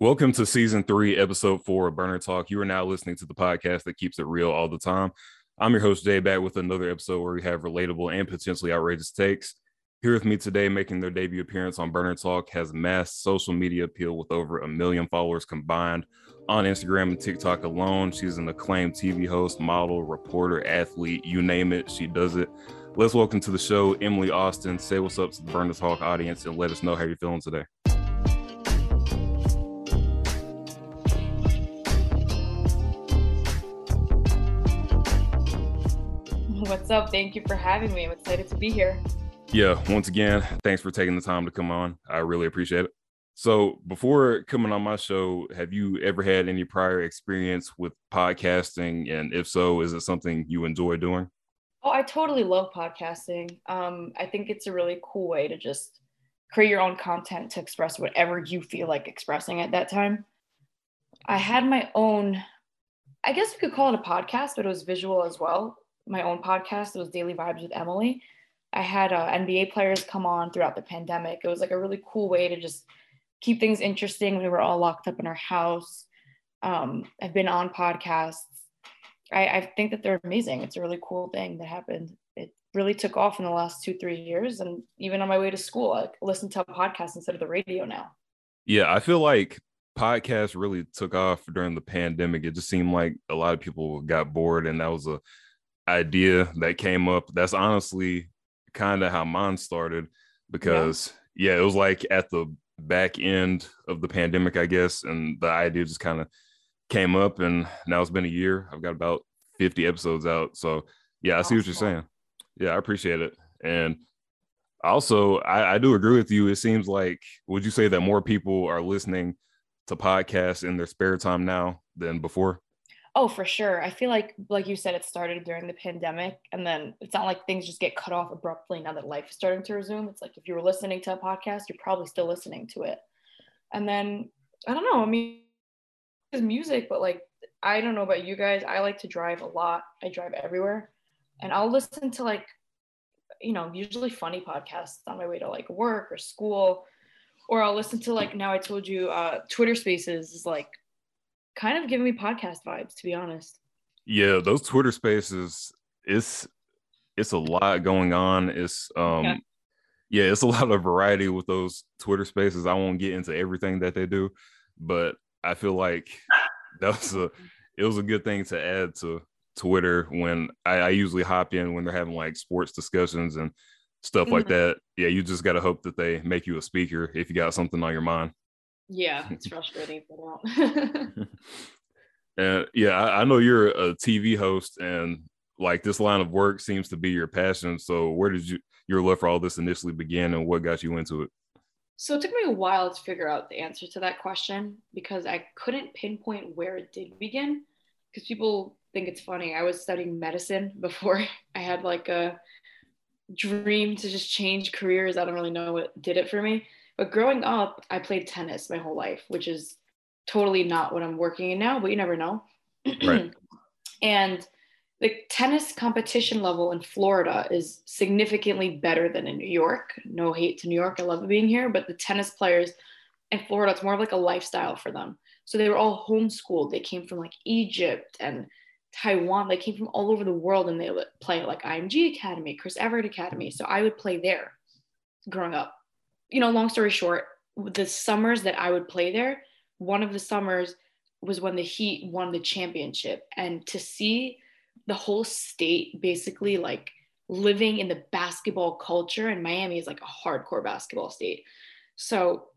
Welcome to season three, episode four of Burner Talk. You are now listening to the podcast that keeps it real all the time. I'm your host, Jay, back with another episode where we have relatable and potentially outrageous takes. Here with me today, making their debut appearance on Burner Talk, has mass social media appeal with over a million followers combined on Instagram and TikTok alone. She's an acclaimed TV host, model, reporter, athlete, you name it, she does it. Let's welcome to the show, Emily Austin. Say what's up to the Burner Talk audience and let us know how you're feeling today. What's up? Thank you for having me. I'm excited to be here. Yeah, once again, thanks for taking the time to come on. I really appreciate it. So, before coming on my show, have you ever had any prior experience with podcasting? And if so, is it something you enjoy doing? Oh, I totally love podcasting. Um, I think it's a really cool way to just create your own content to express whatever you feel like expressing at that time. I had my own, I guess you could call it a podcast, but it was visual as well my own podcast. It was Daily Vibes with Emily. I had uh, NBA players come on throughout the pandemic. It was like a really cool way to just keep things interesting. We were all locked up in our house. Um, I've been on podcasts. I, I think that they're amazing. It's a really cool thing that happened. It really took off in the last two, three years. And even on my way to school, I listen to a podcast instead of the radio now. Yeah, I feel like podcasts really took off during the pandemic. It just seemed like a lot of people got bored, and that was a idea that came up. That's honestly kind of how mine started because yeah. yeah, it was like at the back end of the pandemic, I guess, and the idea just kind of came up and now it's been a year. I've got about 50 episodes out. So yeah, I see what you're saying. Yeah, I appreciate it. And also I, I do agree with you. It seems like would you say that more people are listening to podcasts in their spare time now than before? Oh, for sure. I feel like, like you said, it started during the pandemic, and then it's not like things just get cut off abruptly now that life is starting to resume. It's like if you were listening to a podcast, you're probably still listening to it. And then I don't know. I mean, it's music, but like I don't know about you guys. I like to drive a lot. I drive everywhere, and I'll listen to like, you know, usually funny podcasts on my way to like work or school, or I'll listen to like now I told you, uh, Twitter Spaces is like kind of giving me podcast vibes, to be honest. Yeah, those Twitter spaces, it's it's a lot going on. It's um yeah. yeah, it's a lot of variety with those Twitter spaces. I won't get into everything that they do, but I feel like that was a it was a good thing to add to Twitter when I, I usually hop in when they're having like sports discussions and stuff mm-hmm. like that. Yeah, you just gotta hope that they make you a speaker if you got something on your mind. Yeah, it's frustrating and yeah, I, I know you're a TV host, and like this line of work seems to be your passion. So, where did you your love for all this initially begin, and what got you into it? So it took me a while to figure out the answer to that question because I couldn't pinpoint where it did begin. Because people think it's funny. I was studying medicine before I had like a dream to just change careers. I don't really know what did it for me. But growing up, I played tennis my whole life, which is totally not what I'm working in now, but you never know. Right. and the tennis competition level in Florida is significantly better than in New York. No hate to New York. I love being here, but the tennis players in Florida, it's more of like a lifestyle for them. So they were all homeschooled. They came from like Egypt and Taiwan. They came from all over the world and they would play like IMG Academy, Chris Evert Academy. So I would play there growing up you know, long story short, the summers that I would play there, one of the summers was when the Heat won the championship. And to see the whole state basically like living in the basketball culture, and Miami is like a hardcore basketball state. So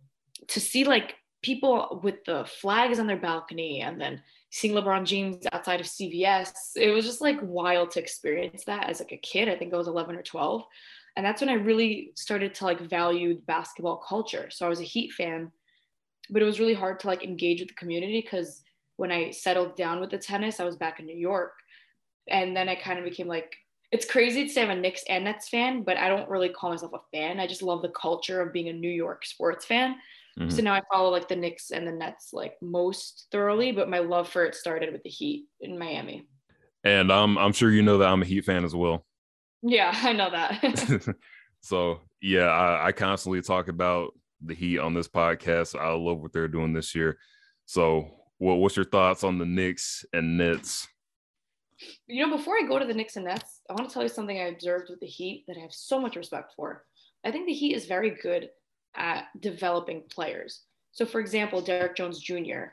to see like people with the flags on their balcony and then seeing LeBron James outside of CVS, it was just like wild to experience that as like a kid. I think I was 11 or 12 and that's when i really started to like value basketball culture so i was a heat fan but it was really hard to like engage with the community because when i settled down with the tennis i was back in new york and then i kind of became like it's crazy to say i'm a Knicks and Nets fan, but I don't really call myself a fan. I just love the culture of being a New York sports fan. Mm-hmm. So now I follow like the Knicks and the Nets like most thoroughly, but my love for it started with the Heat in Miami. And um, I'm sure you know that I'm a Heat fan as well. Yeah, I know that. so yeah, I, I, constantly talk about the Heat on this podcast. I love what they're doing this year. So, what, what's your thoughts on the Knicks and Nets? You know, before I go to the Knicks and Nets, I want to tell you something I observed with the Heat that I have so much respect for. I think the Heat is very good at developing players. So, for example, Derrick Jones Jr.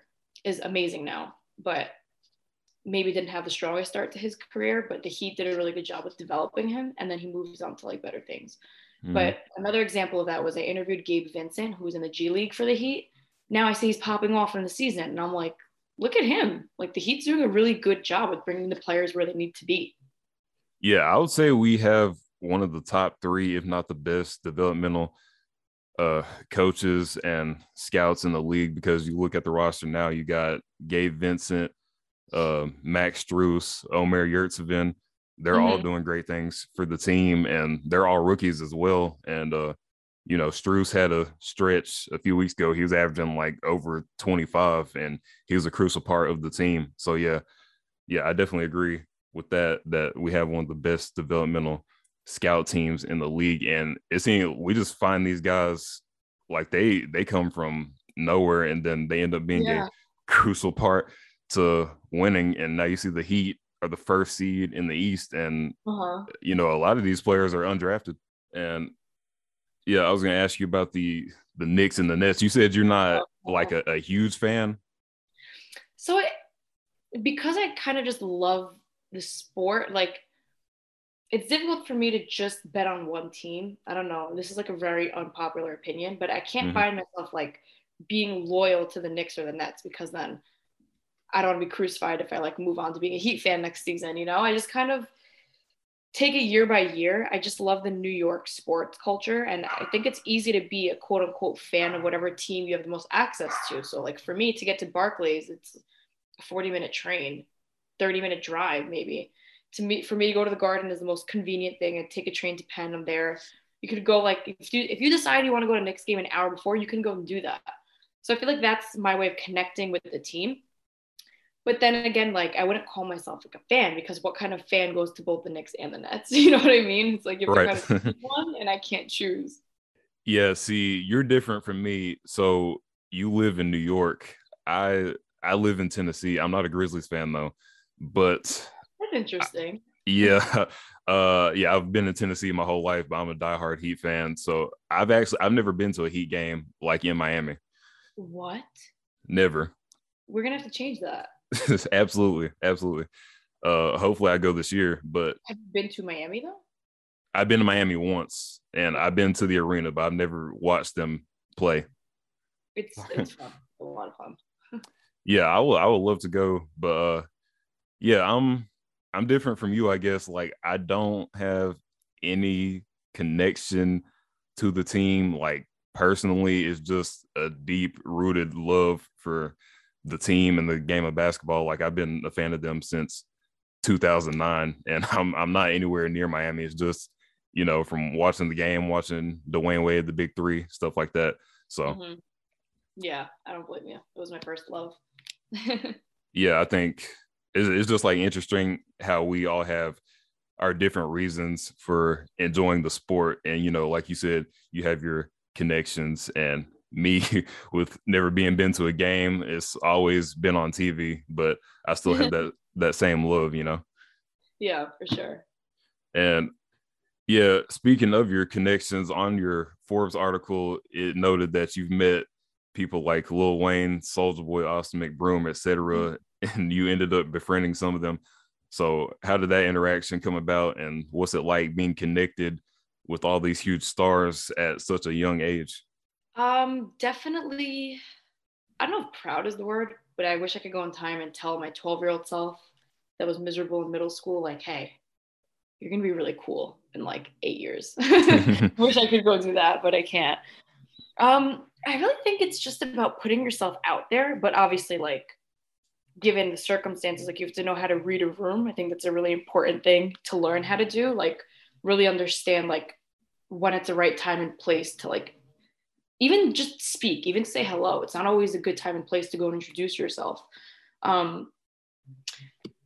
is amazing now, but maybe didn't have the strongest start to his career, but the Heat did a really good job with developing him, and then he moves on to like better things. Mm. But another example of that was I interviewed Gabe Vincent, who was in the G League for the Heat. Now I see he's popping off in the season, and I'm like, look at him. Like the Heat's doing a really good job with bringing the players where they need to be. Yeah, I would say we have one of the top three, if not the best, developmental uh, coaches and scouts in the league because you look at the roster now, you got Gabe Vincent, uh, Max Strus, Omer Yurtseven. They're mm-hmm. all doing great things for the team, and they're all rookies as well. And uh, you know, Strus had a stretch a few weeks ago. He was averaging like over 25, and he was a crucial part of the team. So yeah, yeah, I definitely agree with that. That we have one of the best developmental scout teams in the league, and it seems we just find these guys like they they come from nowhere, and then they end up being yeah. a crucial part to winning. And now you see the Heat are the first seed in the East, and uh-huh. you know a lot of these players are undrafted. And yeah, I was going to ask you about the the Knicks and the Nets. You said you're not uh-huh. like a, a huge fan. So, it, because I kind of just love the sport, like it's difficult for me to just bet on one team. I don't know. This is like a very unpopular opinion, but I can't mm-hmm. find myself like being loyal to the Knicks or the Nets because then I don't want to be crucified if I like move on to being a Heat fan next season. You know, I just kind of take it year by year. I just love the New York sports culture. And I think it's easy to be a quote unquote fan of whatever team you have the most access to. So, like for me to get to Barclays, it's a 40 minute train, 30 minute drive, maybe to me for me to go to the garden is the most convenient thing and take a train to Penn. I'm there. You could go like if you if you decide you want to go to Knicks game an hour before, you can go and do that. So I feel like that's my way of connecting with the team. But then again, like I wouldn't call myself like a fan because what kind of fan goes to both the Knicks and the Nets? You know what I mean? It's like if right. kind of one and I can't choose. Yeah, see, you're different from me. So you live in New York. I I live in Tennessee. I'm not a Grizzlies fan though, but that's interesting. Yeah. Uh yeah, I've been in Tennessee my whole life, but I'm a diehard Heat fan. So I've actually I've never been to a Heat game like in Miami. What? Never. We're gonna have to change that. absolutely, absolutely. Uh hopefully I go this year, but have you been to Miami though? I've been to Miami once and I've been to the arena, but I've never watched them play. It's it's fun. a lot of fun. yeah, I will I would love to go, but uh yeah, I'm I'm different from you, I guess. Like I don't have any connection to the team. Like personally, it's just a deep rooted love for the team and the game of basketball. Like I've been a fan of them since 2009, and I'm I'm not anywhere near Miami. It's just you know from watching the game, watching Dwyane Wade, the Big Three, stuff like that. So. Mm-hmm. Yeah, I don't blame you. It was my first love. yeah, I think it's, it's just like interesting how we all have our different reasons for enjoying the sport and you know like you said you have your connections and me with never being been to a game it's always been on tv but i still have that that same love you know yeah for sure and yeah speaking of your connections on your forbes article it noted that you've met people like lil wayne Soulja boy austin mcbroom etc mm-hmm. and you ended up befriending some of them. So, how did that interaction come about, and what's it like being connected with all these huge stars at such a young age? Um, definitely. I don't know if proud is the word, but I wish I could go in time and tell my 12 year old self that was miserable in middle school, like, hey, you're gonna be really cool in like eight years. wish I could go do that, but I can't. Um, I really think it's just about putting yourself out there, but obviously, like given the circumstances like you have to know how to read a room i think that's a really important thing to learn how to do like really understand like when it's the right time and place to like even just speak even say hello it's not always a good time and place to go and introduce yourself um,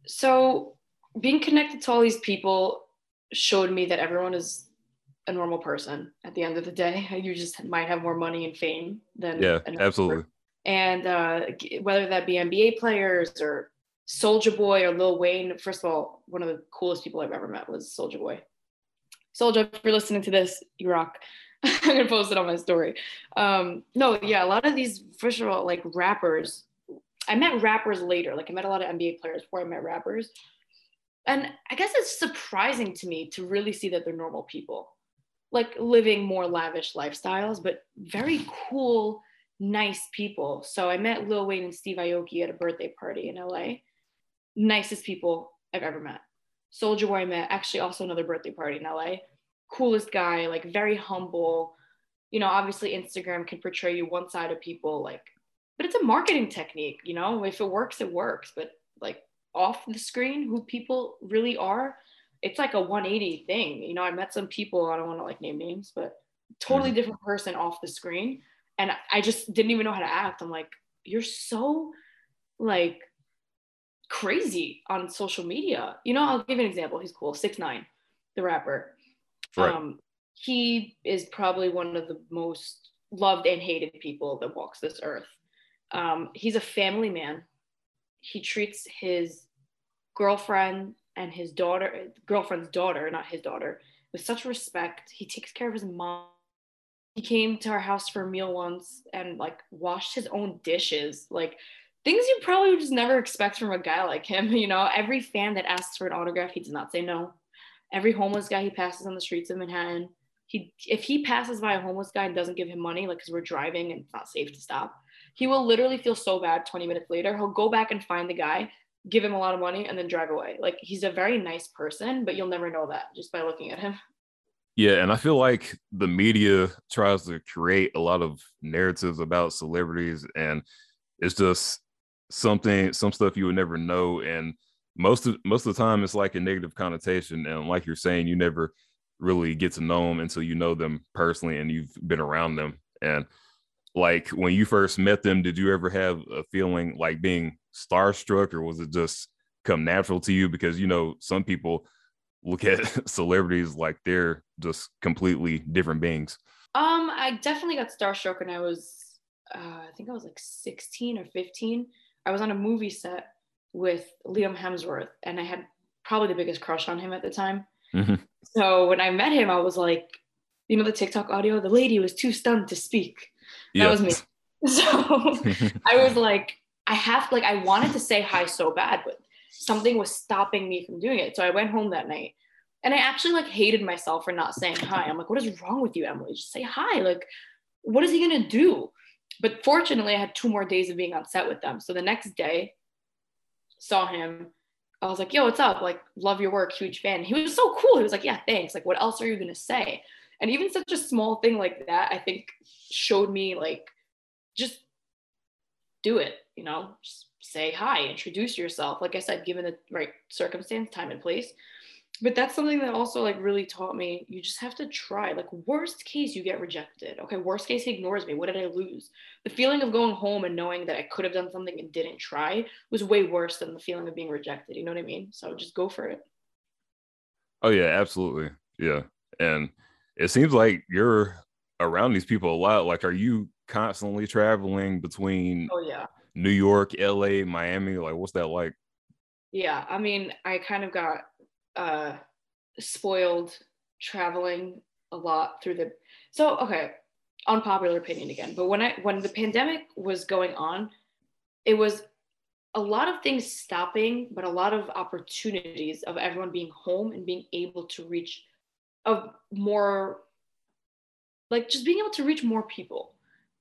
so being connected to all these people showed me that everyone is a normal person at the end of the day. You just might have more money and fame than yeah, absolutely. Person. And uh, whether that be NBA players or Soulja Boy or Lil Wayne, first of all, one of the coolest people I've ever met was Soulja Boy. Soulja, if you're listening to this, you rock. I'm gonna post it on my story. Um, no, yeah, a lot of these, first of all, like rappers. I met rappers later. Like I met a lot of NBA players before I met rappers. And I guess it's surprising to me to really see that they're normal people, like living more lavish lifestyles, but very cool, nice people. So I met Lil Wayne and Steve Aoki at a birthday party in LA. Nicest people I've ever met. Soulja Boy I met actually also another birthday party in LA. Coolest guy, like very humble. You know, obviously Instagram can portray you one side of people, like, but it's a marketing technique. You know, if it works, it works. But like off the screen, who people really are, it's like a 180 thing. You know, I met some people. I don't want to like name names, but totally mm-hmm. different person off the screen, and I just didn't even know how to act. I'm like, you're so like crazy on social media. You know, I'll give an example. He's cool. Six nine, the rapper. Right. Um, he is probably one of the most loved and hated people that walks this earth. Um, he's a family man. He treats his girlfriend and his daughter, girlfriend's daughter, not his daughter, with such respect. He takes care of his mom. He came to our house for a meal once and like washed his own dishes. Like things you probably would just never expect from a guy like him. You know, every fan that asks for an autograph, he does not say no. Every homeless guy he passes on the streets of Manhattan, he if he passes by a homeless guy and doesn't give him money, like because we're driving and it's not safe to stop, he will literally feel so bad 20 minutes later. He'll go back and find the guy, give him a lot of money, and then drive away. Like he's a very nice person, but you'll never know that just by looking at him. Yeah, and I feel like the media tries to create a lot of narratives about celebrities, and it's just something some stuff you would never know and most of most of the time it's like a negative connotation and like you're saying you never really get to know them until you know them personally and you've been around them. And like when you first met them did you ever have a feeling like being starstruck or was it just come natural to you? Because you know some people look at celebrities like they're just completely different beings. Um i definitely got starstruck when i was uh, i think i was like 16 or 15 I was on a movie set with Liam Hemsworth, and I had probably the biggest crush on him at the time. Mm-hmm. So when I met him, I was like, you know, the TikTok audio, the lady was too stunned to speak. That yeah. was me. So I was like, I have like I wanted to say hi so bad, but something was stopping me from doing it. So I went home that night and I actually like hated myself for not saying hi. I'm like, what is wrong with you, Emily? Just say hi. Like, what is he gonna do? but fortunately, I had two more days of being on set with them. So the next day, saw him. I was like, yo, what's up? Like, love your work, huge fan. He was so cool. He was like, yeah, thanks. Like, what else are you going to say? And even such a small thing like that, I think showed me, like, just do it, you know, just say hi, introduce yourself. Like I said, given the right circumstance, time, and place but that's something that also like really taught me you just have to try like worst case you get rejected okay? Worst case he ignores me what did i lose? The feeling of going home and knowing that i could have done something and didn't try was way worse than the feeling of being rejected you know what i mean? So just go for it. Oh yeah absolutely yeah and it seems like you're around these people a lot like are you constantly traveling between oh yeah. New york la miami like what's that like? Yeah i mean i kind of got uh, spoiled traveling a lot through the. So okay, unpopular opinion again, but when I when the pandemic was going on, it was a lot of things stopping, but a lot of opportunities of everyone being home and being able to reach a more like just being able to reach more people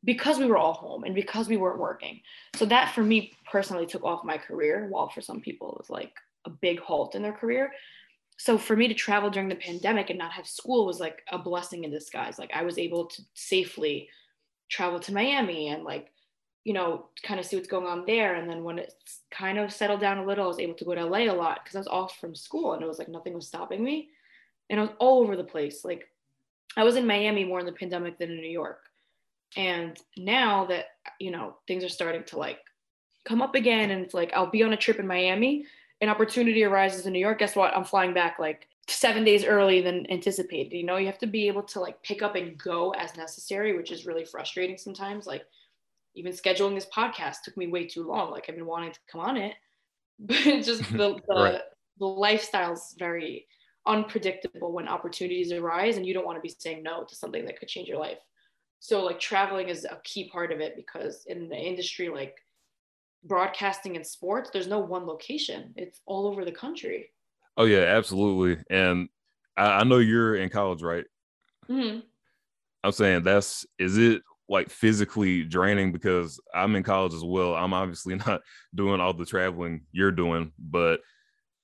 because we were all home and because we weren't working. So that for me personally took off my career, while for some people it was like a big halt in their career so for me to travel during the pandemic and not have school was like a blessing in disguise. Like i was able to safely travel to miami and like you know kind of see what's going on there. And then when it's kind of settled down a little i was able to go to la a lot because i was off from school and it was like nothing was stopping me. And i was all over the place. Like i was in miami more in the pandemic than in new york. And now that you know things are starting to like come up again and it's like i'll be on a trip in miami an opportunity arises in New York, guess what? I'm flying back like seven days early than anticipated. You know, you have to be able to like pick up and go as necessary, which is really frustrating sometimes. Like even scheduling this podcast took me way too long. Like I've been wanting to come on it, but just the the, right. the lifestyle's very unpredictable when opportunities arise and you don't want to be saying no to something that could change your life. So like traveling is a key part of it because in the industry like broadcasting and sports, there's no one location. It's all over the country. Oh yeah, absolutely. And I, I know you're in college, right? Mm-hmm. I'm saying that's is it like physically draining because I'm in college as well. I'm obviously not doing all the traveling you're doing, but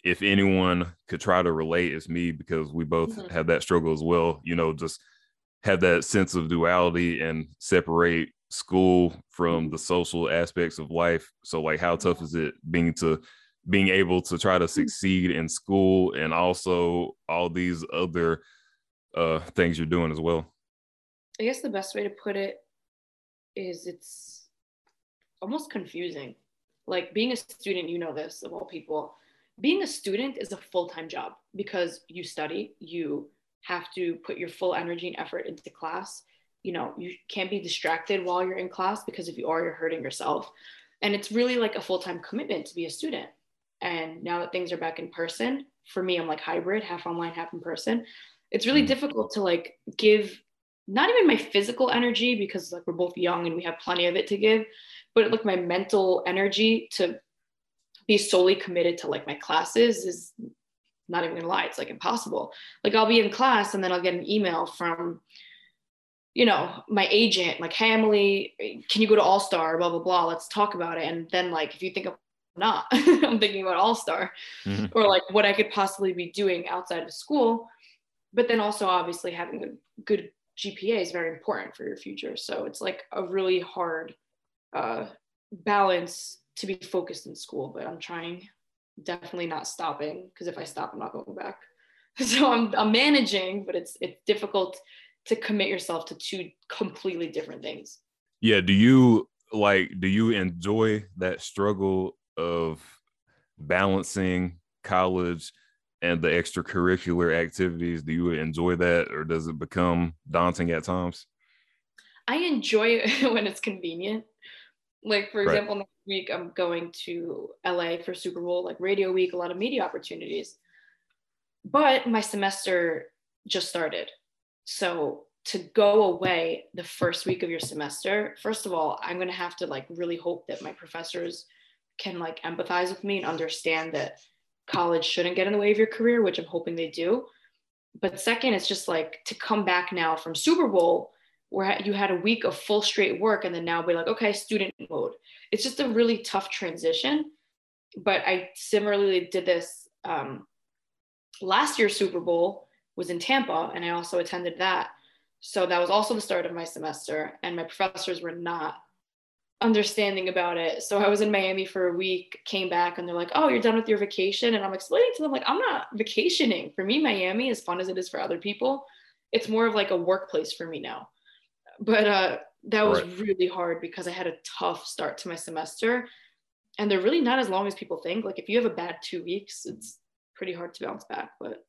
if anyone could try to relate, it's me because we both mm-hmm. have that struggle as well. You know, just have that sense of duality and separate school from the social aspects of life. So, like, how tough is it being to being able to try to mm-hmm. succeed in school and also all these other uh things you're doing as well? I guess the best way to put it is it's almost confusing. Like being a student, you know this of all people being a student is a full-time job because you study you have to put your full energy and effort into class you know you can't be distracted while you're in class because if you are you're hurting yourself and it's really like a full-time commitment to be a student and now that things are back in person for me i'm like hybrid half online half in person it's really mm. difficult to like give not even my physical energy because like we're both young and we have plenty of it to give but like my mental energy to be solely committed to like my classes is not even gonna lie, it's like impossible. Like I'll be in class and then I'll get an email from, you know, my agent, like, hey Emily, can you go to All Star? Blah blah blah. Let's talk about it. And then like if you think of not, I'm thinking about All Star mm-hmm. or like what I could possibly be doing outside of school. But then also obviously having a good GPA is very important for your future. So it's like a really hard uh, balance to be focused in school, but I'm trying, definitely not stopping because if I stop, I'm not going back. So I'm, I'm managing, but it's it's difficult to commit yourself to two completely different things. Yeah. Do you like? Do you enjoy that struggle of balancing college and the extracurricular activities? Do you enjoy that, or does it become daunting at times? I enjoy it when it's convenient. Like for right. example, next week I'm going to LA for Super Bowl, like Radio Week, a lot of media opportunities. But my semester just started. So to go away the first week of your semester, first of all, I'm gonna have to like really hope that my professors can like empathize with me and understand that college shouldn't get in the way of your career, which I'm hoping they do. But second, it's just like to come back now from Super Bowl where you had a week of full straight work and then now be like, okay, student mode. It's just a really tough transition. But I similarly did this um, last year's Super Bowl was in Tampa and I also attended that. So that was also the start of my semester and my professors were not understanding about it. So I was in Miami for a week, came back and they're like, "Oh, you're done with your vacation." And I'm explaining to them like, "I'm not vacationing. For me, Miami as fun as it is for other people, it's more of like a workplace for me now." but uh, that was right. really hard because I had a tough start to my semester. And they're really not as long as people think. Like if you have a bad two weeks, it's pretty hard to bounce back. But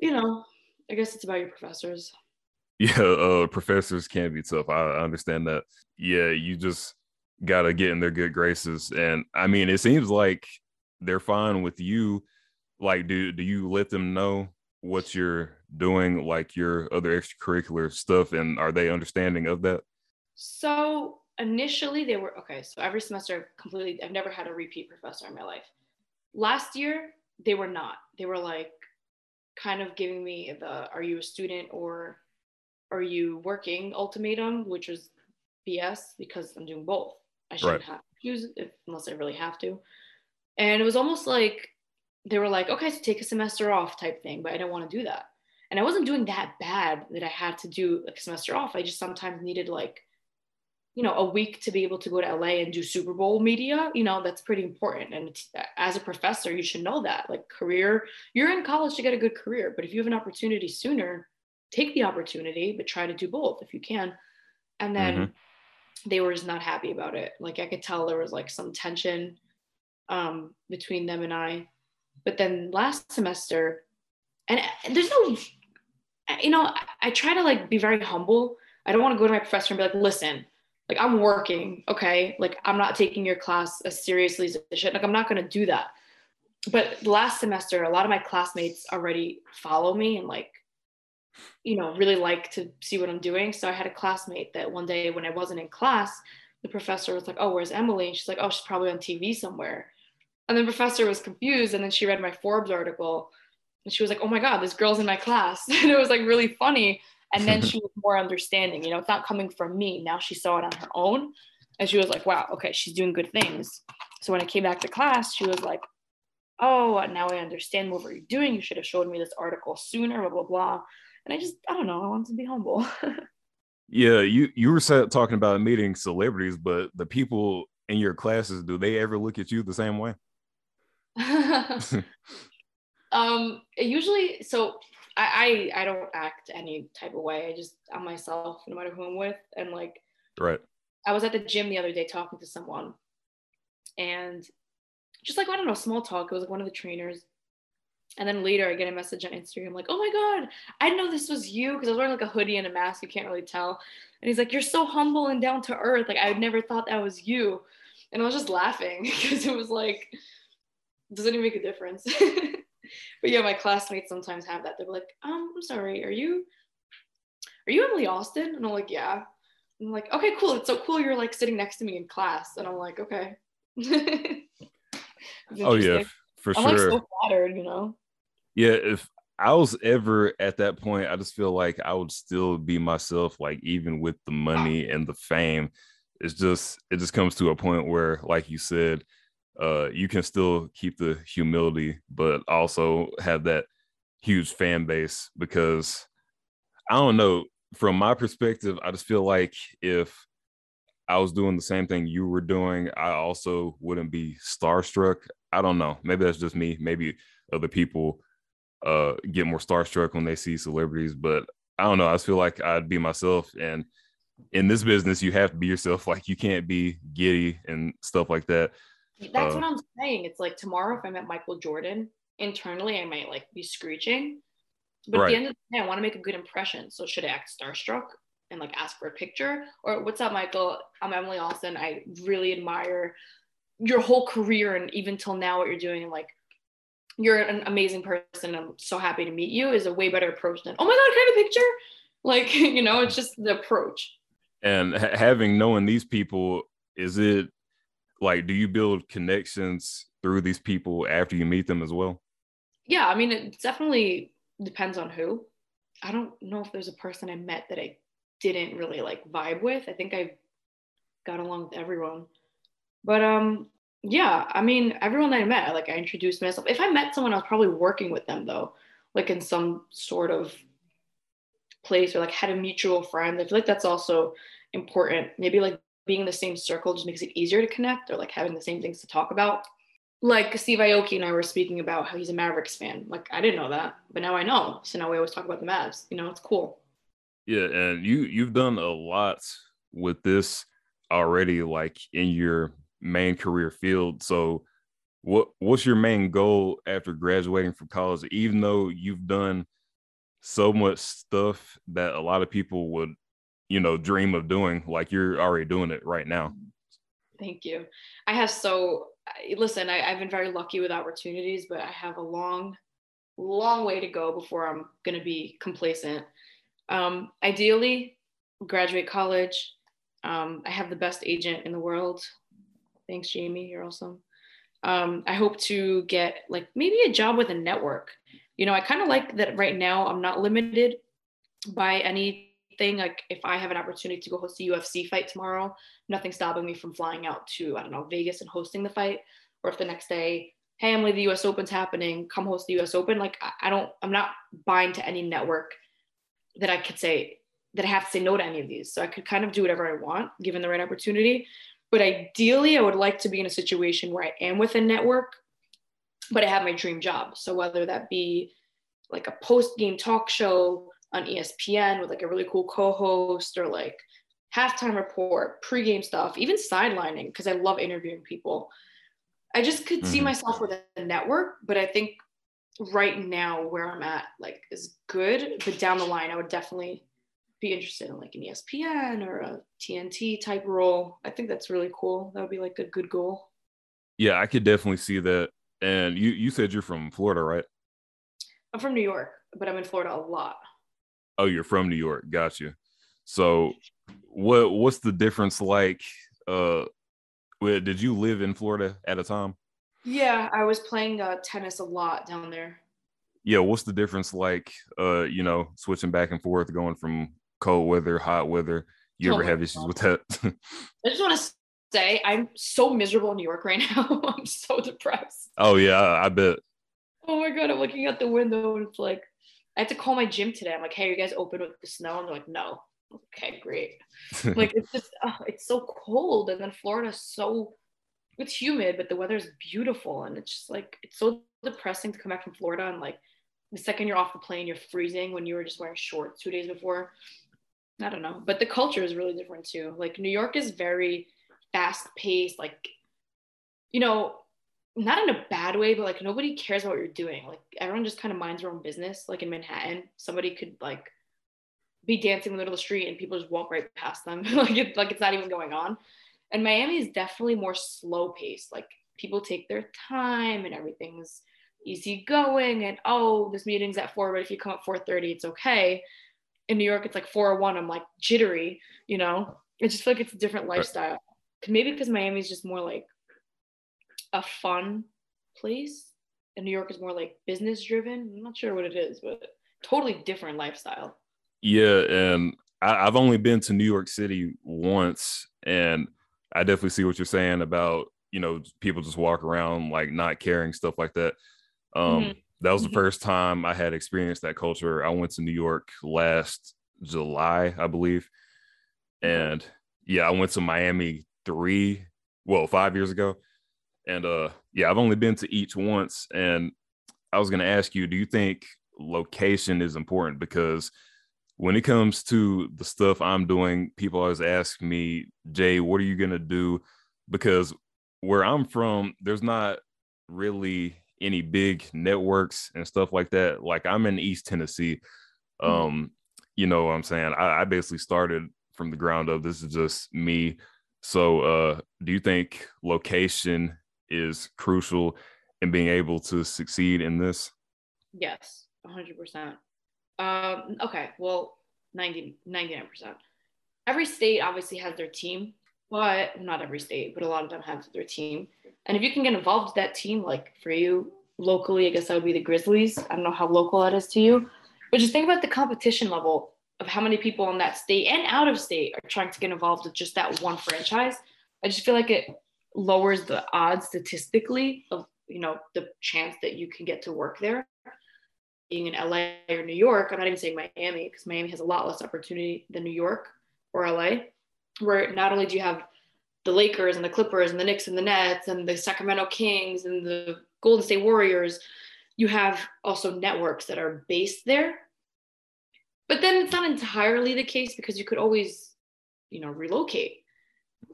you know, I guess it's about your professors. Yeah, uh, professors can be tough. I, I understand that. Yeah, you just gotta get in their good graces. And I mean, it seems like they're fine with you. Like, do do you let them know what you're doing, like your other extracurricular stuff, and are they understanding of that? So initially, they were okay. So every semester, completely, I've never had a repeat professor in my life. Last year, they were not. They were like kind of giving me the "Are you a student or are you working?" ultimatum, which was BS because I'm doing both. I shouldn't right. have to choose if, unless I really have to. And it was almost like they were like, okay, so take a semester off type thing, but I didn't want to do that. And I wasn't doing that bad that I had to do like a semester off. I just sometimes needed like, you know, a week to be able to go to LA and do Super Bowl media. You know, that's pretty important. And as a professor, you should know that. Like career, you're in college to get a good career, but if you have an opportunity sooner, take the opportunity, but try to do both if you can. And then mm-hmm. they were just not happy about it. Like I could tell there was like some tension um, between them and I but then last semester, and there's no, you know, I, I try to like be very humble. I don't want to go to my professor and be like, listen, like I'm working, okay? Like I'm not taking your class as seriously as it should. Like I'm not gonna do that. But last semester, a lot of my classmates already follow me and like, you know, really like to see what I'm doing. So I had a classmate that one day when I wasn't in class, the professor was like, "Oh, where's Emily?" And she's like, "Oh, she's probably on TV somewhere." And the professor was confused, and then she read my Forbes article, and she was like, "Oh my God, this girl's in my class," and it was like really funny. And then she was more understanding. You know, it's not coming from me. Now she saw it on her own, and she was like, "Wow, okay, she's doing good things." So when I came back to class, she was like, "Oh, now I understand what you're doing. You should have showed me this article sooner." Blah blah blah. And I just, I don't know. I want to be humble. Yeah, you you were talking about meeting celebrities, but the people in your classes, do they ever look at you the same way? um, usually, so I, I I don't act any type of way. I just I'm myself, no matter who I'm with, and like, right. I was at the gym the other day talking to someone, and just like I don't know, small talk. It was like one of the trainers, and then later I get a message on Instagram like, oh my God, I know this was you because I was wearing like a hoodie and a mask. You can't really tell. And he's like, you're so humble and down to earth. Like I never thought that was you. And I was just laughing because it was like, doesn't even make a difference. but yeah, my classmates sometimes have that. They're like, um, I'm sorry, are you, are you Emily Austin? And I'm like, yeah. And I'm like, okay, cool. It's so cool. You're like sitting next to me in class. And I'm like, okay. oh yeah, for I'm sure. like so flattered, you know. Yeah, if I was ever at that point, I just feel like I would still be myself, like even with the money and the fame. It's just it just comes to a point where, like you said, uh, you can still keep the humility, but also have that huge fan base because I don't know. From my perspective, I just feel like if I was doing the same thing you were doing, I also wouldn't be starstruck. I don't know. Maybe that's just me. Maybe other people uh, get more starstruck when they see celebrities, but I don't know. I just feel like I'd be myself. And in this business, you have to be yourself. Like you can't be giddy and stuff like that. That's uh, what I'm saying. It's like tomorrow, if I met Michael Jordan internally, I might like be screeching. But right. at the end of the day, I want to make a good impression. So should I act starstruck and like ask for a picture? Or what's up, Michael? I'm Emily Austin. I really admire your whole career and even till now what you're doing and like you're an amazing person i'm so happy to meet you is a way better approach than oh my god can i have a picture like you know it's just the approach and ha- having known these people is it like do you build connections through these people after you meet them as well yeah i mean it definitely depends on who i don't know if there's a person i met that i didn't really like vibe with i think i got along with everyone but um, yeah, I mean, everyone that I met, like I introduced myself. If I met someone, I was probably working with them though, like in some sort of place or like had a mutual friend. I feel like that's also important. Maybe like being in the same circle just makes it easier to connect or like having the same things to talk about. Like Steve Aoki and I were speaking about how he's a Mavericks fan. Like I didn't know that, but now I know. So now we always talk about the Mavs. You know, it's cool. Yeah, and you you've done a lot with this already, like in your main career field. So what what's your main goal after graduating from college even though you've done so much stuff that a lot of people would you know dream of doing like you're already doing it right now thank you i have so listen I, i've been very lucky with opportunities but i have a long long way to go before i'm going to be complacent um, ideally graduate college um, i have the best agent in the world Thanks, Jamie. You're awesome. Um, I hope to get like maybe a job with a network. You know, I kind of like that right now I'm not limited by anything. Like if I have an opportunity to go host a UFC fight tomorrow, nothing stopping me from flying out to, I don't know, Vegas and hosting the fight. Or if the next day, hey, Emily, the US Open's happening, come host the US Open. Like I don't, I'm not buying to any network that I could say that I have to say no to any of these. So I could kind of do whatever I want given the right opportunity. But ideally, I would like to be in a situation where I am with a network, but I have my dream job. So whether that be like a post game talk show on ESPN with like a really cool co host or like halftime report, pregame stuff, even sidelining, because I love interviewing people. I just could mm-hmm. see myself with a network, but I think right now where I'm at like is good, but down the line I would definitely be interested in like an ESPN or a TNT type role. I think that's really cool. That would be like a good goal. Yeah, I could definitely see that. And you you said you're from Florida, right? I'm from New York, but I'm in Florida a lot. Oh, you're from New York. Got you. So what what's the difference like uh did you live in Florida at a time? Yeah, I was playing uh, tennis a lot down there. Yeah, what's the difference like uh you know switching back and forth going from cold weather, hot weather? You ever oh have issues with that? I just want to say I'm so miserable in New York right now. I'm so depressed. Oh yeah, I bet. Oh my god, I'm looking out the window and it's like I had to call my gym today. I'm like, hey, are you guys open with the snow? And they're like, no. Okay, great. like it's just oh, it's so cold, and then Florida's so it's humid, but the weather is beautiful, and it's just like it's so depressing to come back from Florida and like the second you're off the plane, you're freezing when you were just wearing shorts two days before. I don't know, but the culture is really different too. Like New York is very fast paced, like you know, not in a bad way, but like nobody cares about what you're doing. Like everyone just kind of minds their own business. Like in Manhattan, somebody could like be dancing in the middle of the street and people just walk right past them. like it's like it's not even going on. And Miami is definitely more slow paced. Like people take their time and everything's easy going and oh, this meeting's at four, but if you come at 4:30, it's okay. In New York, it's like 401. I'm like jittery, you know. I just feel like it's a different lifestyle. Maybe because Miami is just more like a fun place and New York is more like business driven. I'm not sure what it is, but totally different lifestyle. Yeah, and I, have only been to New York City once, and I definitely see what you're saying about you know people just walk around like not caring stuff like that. Um, mm-hmm. That was the mm-hmm. first time I had experienced that culture. I went to New York last July, I believe, and yeah, I went to Miami three, well, five years ago, and uh yeah i've only been to each once and i was going to ask you do you think location is important? Because when it comes to the stuff i'm doing people always ask me jay what are you going to do? Because where i'm from there's not really any big networks and stuff like that. Like i'm in east tennessee. Mm-hmm. um you know what i'm saying? I, I basically started from the ground up. This is just me. So uh do you think location is crucial in being able to succeed in this? Yes, 100%. Um, okay, well, 90, 99%. Every state obviously has their team, but not every state, but a lot of them have their team. And if you can get involved with that team, like for you locally, I guess that would be the Grizzlies. I don't know how local that is to you, but just think about the competition level of how many people in that state and out of state are trying to get involved with just that one franchise. I just feel like it lowers the odds statistically of you know the chance that you can get to work there being in LA or New York, I'm not even saying Miami because Miami has a lot less opportunity than New York or LA, where not only do you have the Lakers and the Clippers and the Knicks and the Nets and the Sacramento Kings and the Golden State Warriors, you have also networks that are based there. But then it's not entirely the case because you could always, you know, relocate.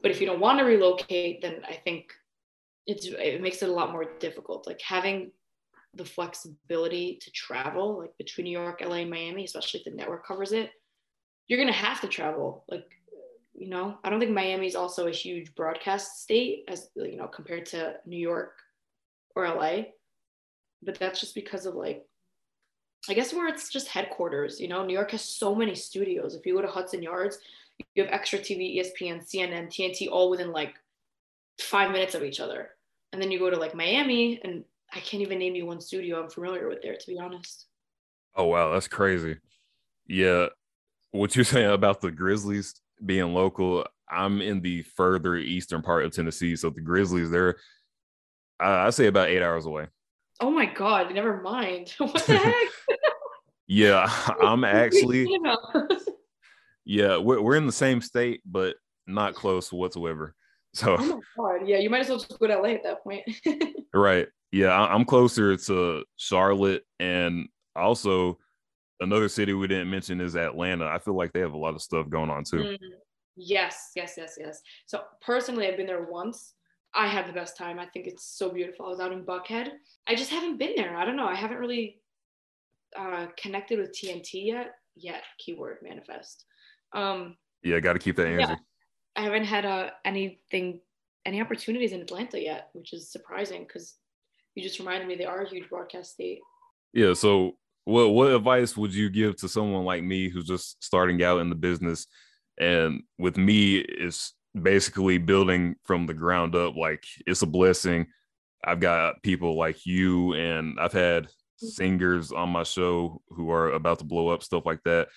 But if you don't want to relocate, then I think it's it makes it a lot more difficult. Like having the flexibility to travel, like between New York, LA, Miami, especially if the network covers it, you're gonna have to travel. Like, you know, I don't think Miami is also a huge broadcast state as you know compared to New York or LA, but that's just because of like I guess where it's just headquarters. You know, New York has so many studios. If you go to Hudson Yards, you have extra TV, ESPN, CNN, TNT, all within like five minutes of each other. And then you go to like Miami, and I can't even name you one studio I'm familiar with there, to be honest. Oh wow, that's crazy. Yeah, what you're saying about the Grizzlies being local, I'm in the further eastern part of Tennessee, so the Grizzlies they're I, I say about eight hours away. Oh my god, never mind. what the heck? yeah, I'm actually yeah, we're, we're in the same state, but not close whatsoever. So, oh my god, yeah, you might as well just go to LA at that point. right. Yeah, I'm closer to Charlotte, and also another city we didn't mention is Atlanta. I feel like they have a lot of stuff going on too. Mm, yes, yes, yes, yes. So personally, I've been there once. I had the best time. I think it's so beautiful. I was out in Buckhead. I just haven't been there. I don't know. I haven't really uh, connected with TNT yet. Yet, keyword manifest. Um, yeah, got to keep that energy. Yeah, I haven't had uh, anything, any opportunities in Atlanta yet, which is surprising because you just reminded me they are a huge broadcast state. Yeah. So, what what advice would you give to someone like me who's just starting out in the business? And with me, it's basically building from the ground up. Like it's a blessing. I've got people like you, and I've had singers on my show who are about to blow up, stuff like that.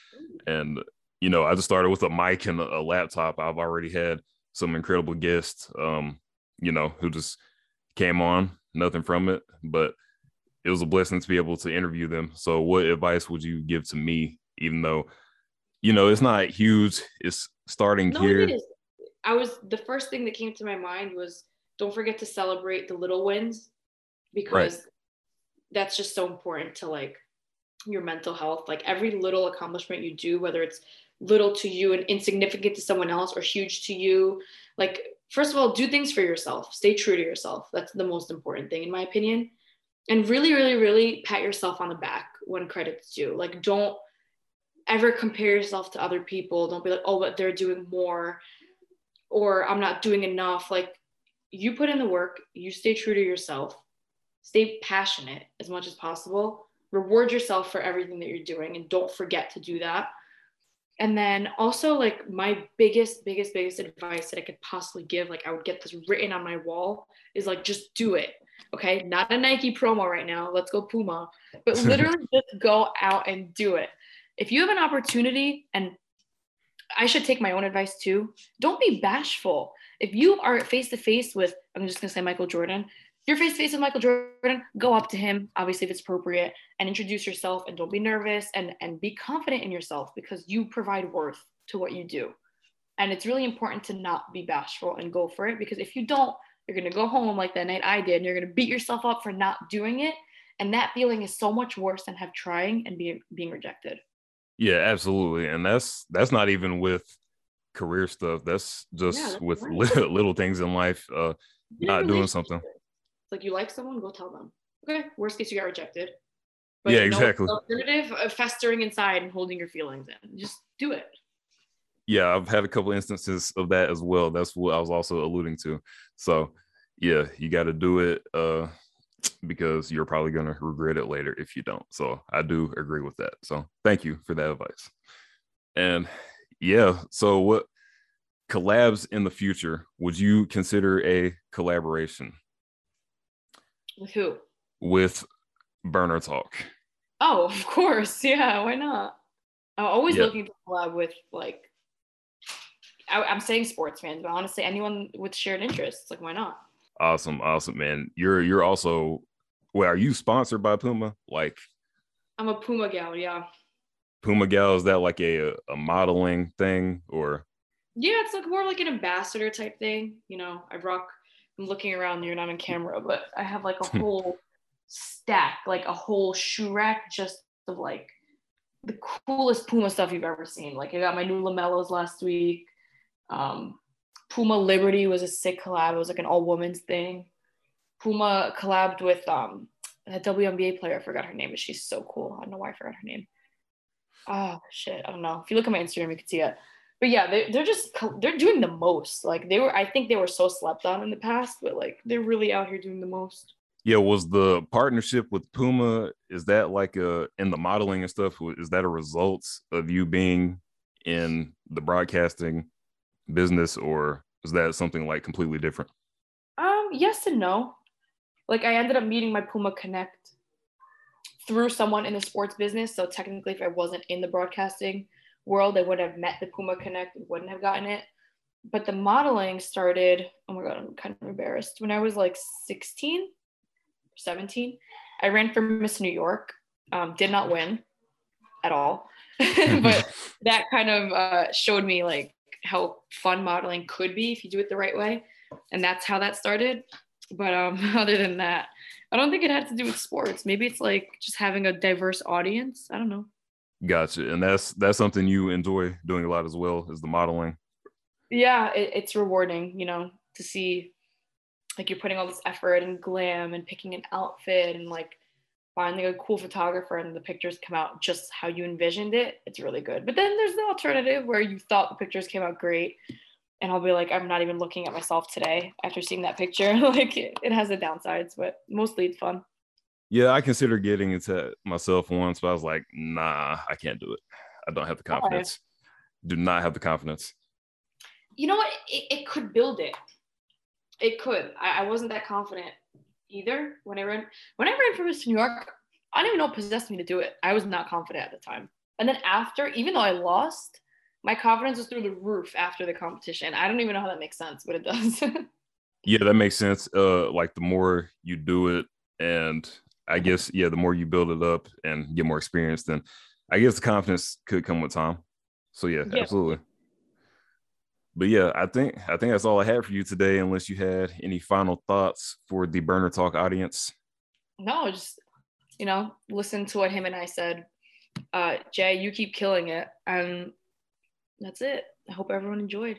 And you know, I just started with a mic and a, laptop. I've already had some incredible guests, um, you know, who just came on, nothing from it, but it was a blessing to be able to interview them. So, what advice would you give to me, even though, you know, it's not huge, it's starting no, here? It. I was the first thing that came to my mind was don't forget to celebrate the little wins because right. that's just so important to like your mental health. Like every little accomplishment you do, whether it's little to you and insignificant to someone else or huge to you, like first of all, do things for yourself. Stay true to yourself. That's the most important thing in my opinion. And really, really, really pat yourself on the back when credit's due. Like don't ever compare yourself to other people. Don't be like, oh, but they're doing more or I'm not doing enough. Like you put in the work, you stay true to yourself, stay passionate as much as possible, reward yourself for everything that you're doing, and don't forget to do that. And then also, like, my biggest, biggest, biggest advice that I could possibly give, like, I would get this written on my wall is like, just do it. Okay. Not a Nike promo right now. Let's go Puma. But literally just go out and do it. If you have an opportunity and I should take my own advice too. Don't be bashful. If you are face to face with, I'm just gonna say Michael Jordan. You're face to face with Michael Jordan, go up to him, obviously if it's appropriate, and introduce yourself. And don't be nervous and and be confident in yourself because you provide worth to what you do. And it's really important to not be bashful and go for it because if you don't, you're gonna go home like that night I did, and you're gonna beat yourself up for not doing it. And that feeling is so much worse than have trying and being being rejected. Yeah, absolutely. And that's that's not even with career stuff. That's just yeah, that's with little, little things in life. Uh not doing something. Like you like someone, go tell them. Okay. Worst case you got rejected. But yeah, exactly. alternative of festering inside and holding your feelings in. Just do it. Yeah, I've had a couple instances of that as well. That's what I was also alluding to. So yeah, you got to do it. Uh because you're probably going to regret it later if you don't. So I do agree with that. So thank you for that advice. And yeah, so what collabs in the future would you consider a collaboration? With who? With Burner Talk. Oh, of course. Yeah, why not? I'm always yeah. looking to collab with like I, am saying sports fans, but honestly, anyone with shared interests, like why not? Awesome, awesome, man. You're you're also well, are you sponsored by Puma? Like I'm a Puma gal, yeah. Puma gal, is that like a a modeling thing or yeah, it's like more like an ambassador type thing. You know, I rock I'm looking around you're not on camera, but I have like a whole stack, like a whole shoe rack just of like the coolest Puma stuff you've ever seen. Like I got my new LaMelos last week. Um, Puma Liberty was a sick collab. It was like an all women's thing. Puma collabed with um a WNBA player. I forgot her name, but she's so cool. I don't know why I forgot her name. Oh shit, I don't know. If you look at my Instagram, you can see it. But yeah, they're, they're just they're doing the most. Like they were, I think they were so slept on in the past, but like they're really out here doing the most. Yeah, was the partnership with Puma? Is that like a in the modeling and stuff? Is that a result of you being in the broadcasting business or is that something like completely different? Um, yes and no. Like I ended up meeting my Puma Connect through someone in the sports business. So technically, if I wasn't in the broadcasting world, I would have met the Puma Connect and wouldn't have gotten it. But the modeling started, oh my God, I'm kind of embarrassed. When I was like 16, 17, I ran for Miss New York, um, did not win at all. but that kind of uh, showed me like how fun modeling could be if you do it the right way. And that's how that started. But um, other than that, I don't think it had to do with sports. Maybe it's like just having a diverse audience. I don't know. Gotcha. And that's that's something you enjoy doing a lot as well is the modeling. Yeah, it, it's rewarding, you know, to see like you're putting all this effort and glam and picking an outfit and like finding a cool photographer and the pictures come out just how you envisioned it, it's really good. But then there's the alternative where you thought the pictures came out great and I'll be like, I'm not even looking at myself today after seeing that picture. like it, it has the downsides, but mostly it's fun. Yeah, I consider getting into myself once, but I was like, nah, I can't do it. I don't have the confidence. Do not have the confidence. You know what? It, it could build it. It could. I, I wasn't that confident either when I ran when I ran for Miss New York. I don't even know what possessed me to do it. I was not confident at the time. And then after, even though I lost, my confidence was through the roof after the competition. I don't even know how that makes sense, but it does. yeah, that makes sense. Uh, like the more you do it, and I guess yeah, the more you build it up and get more experience, then I guess the confidence could come with time. So yeah, yeah. absolutely. But yeah, I think I think that's all I had for you today. Unless you had any final thoughts for the Burner Talk audience. No, just you know, listen to what him and I said. Uh, Jay, you keep killing it, and that's it. I hope everyone enjoyed.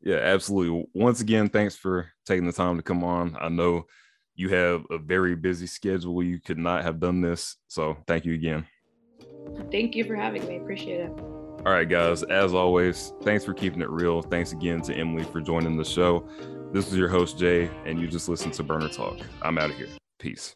Yeah, absolutely. Once again, thanks for taking the time to come on. I know you have a very busy schedule. You could not have done this. So thank you again. Thank you for having me. Appreciate it. All right, guys. As always, thanks for keeping it real. Thanks again to Emily for joining the show. This is your host, Jay, and you just listened to Burner Talk. I'm out of here. Peace.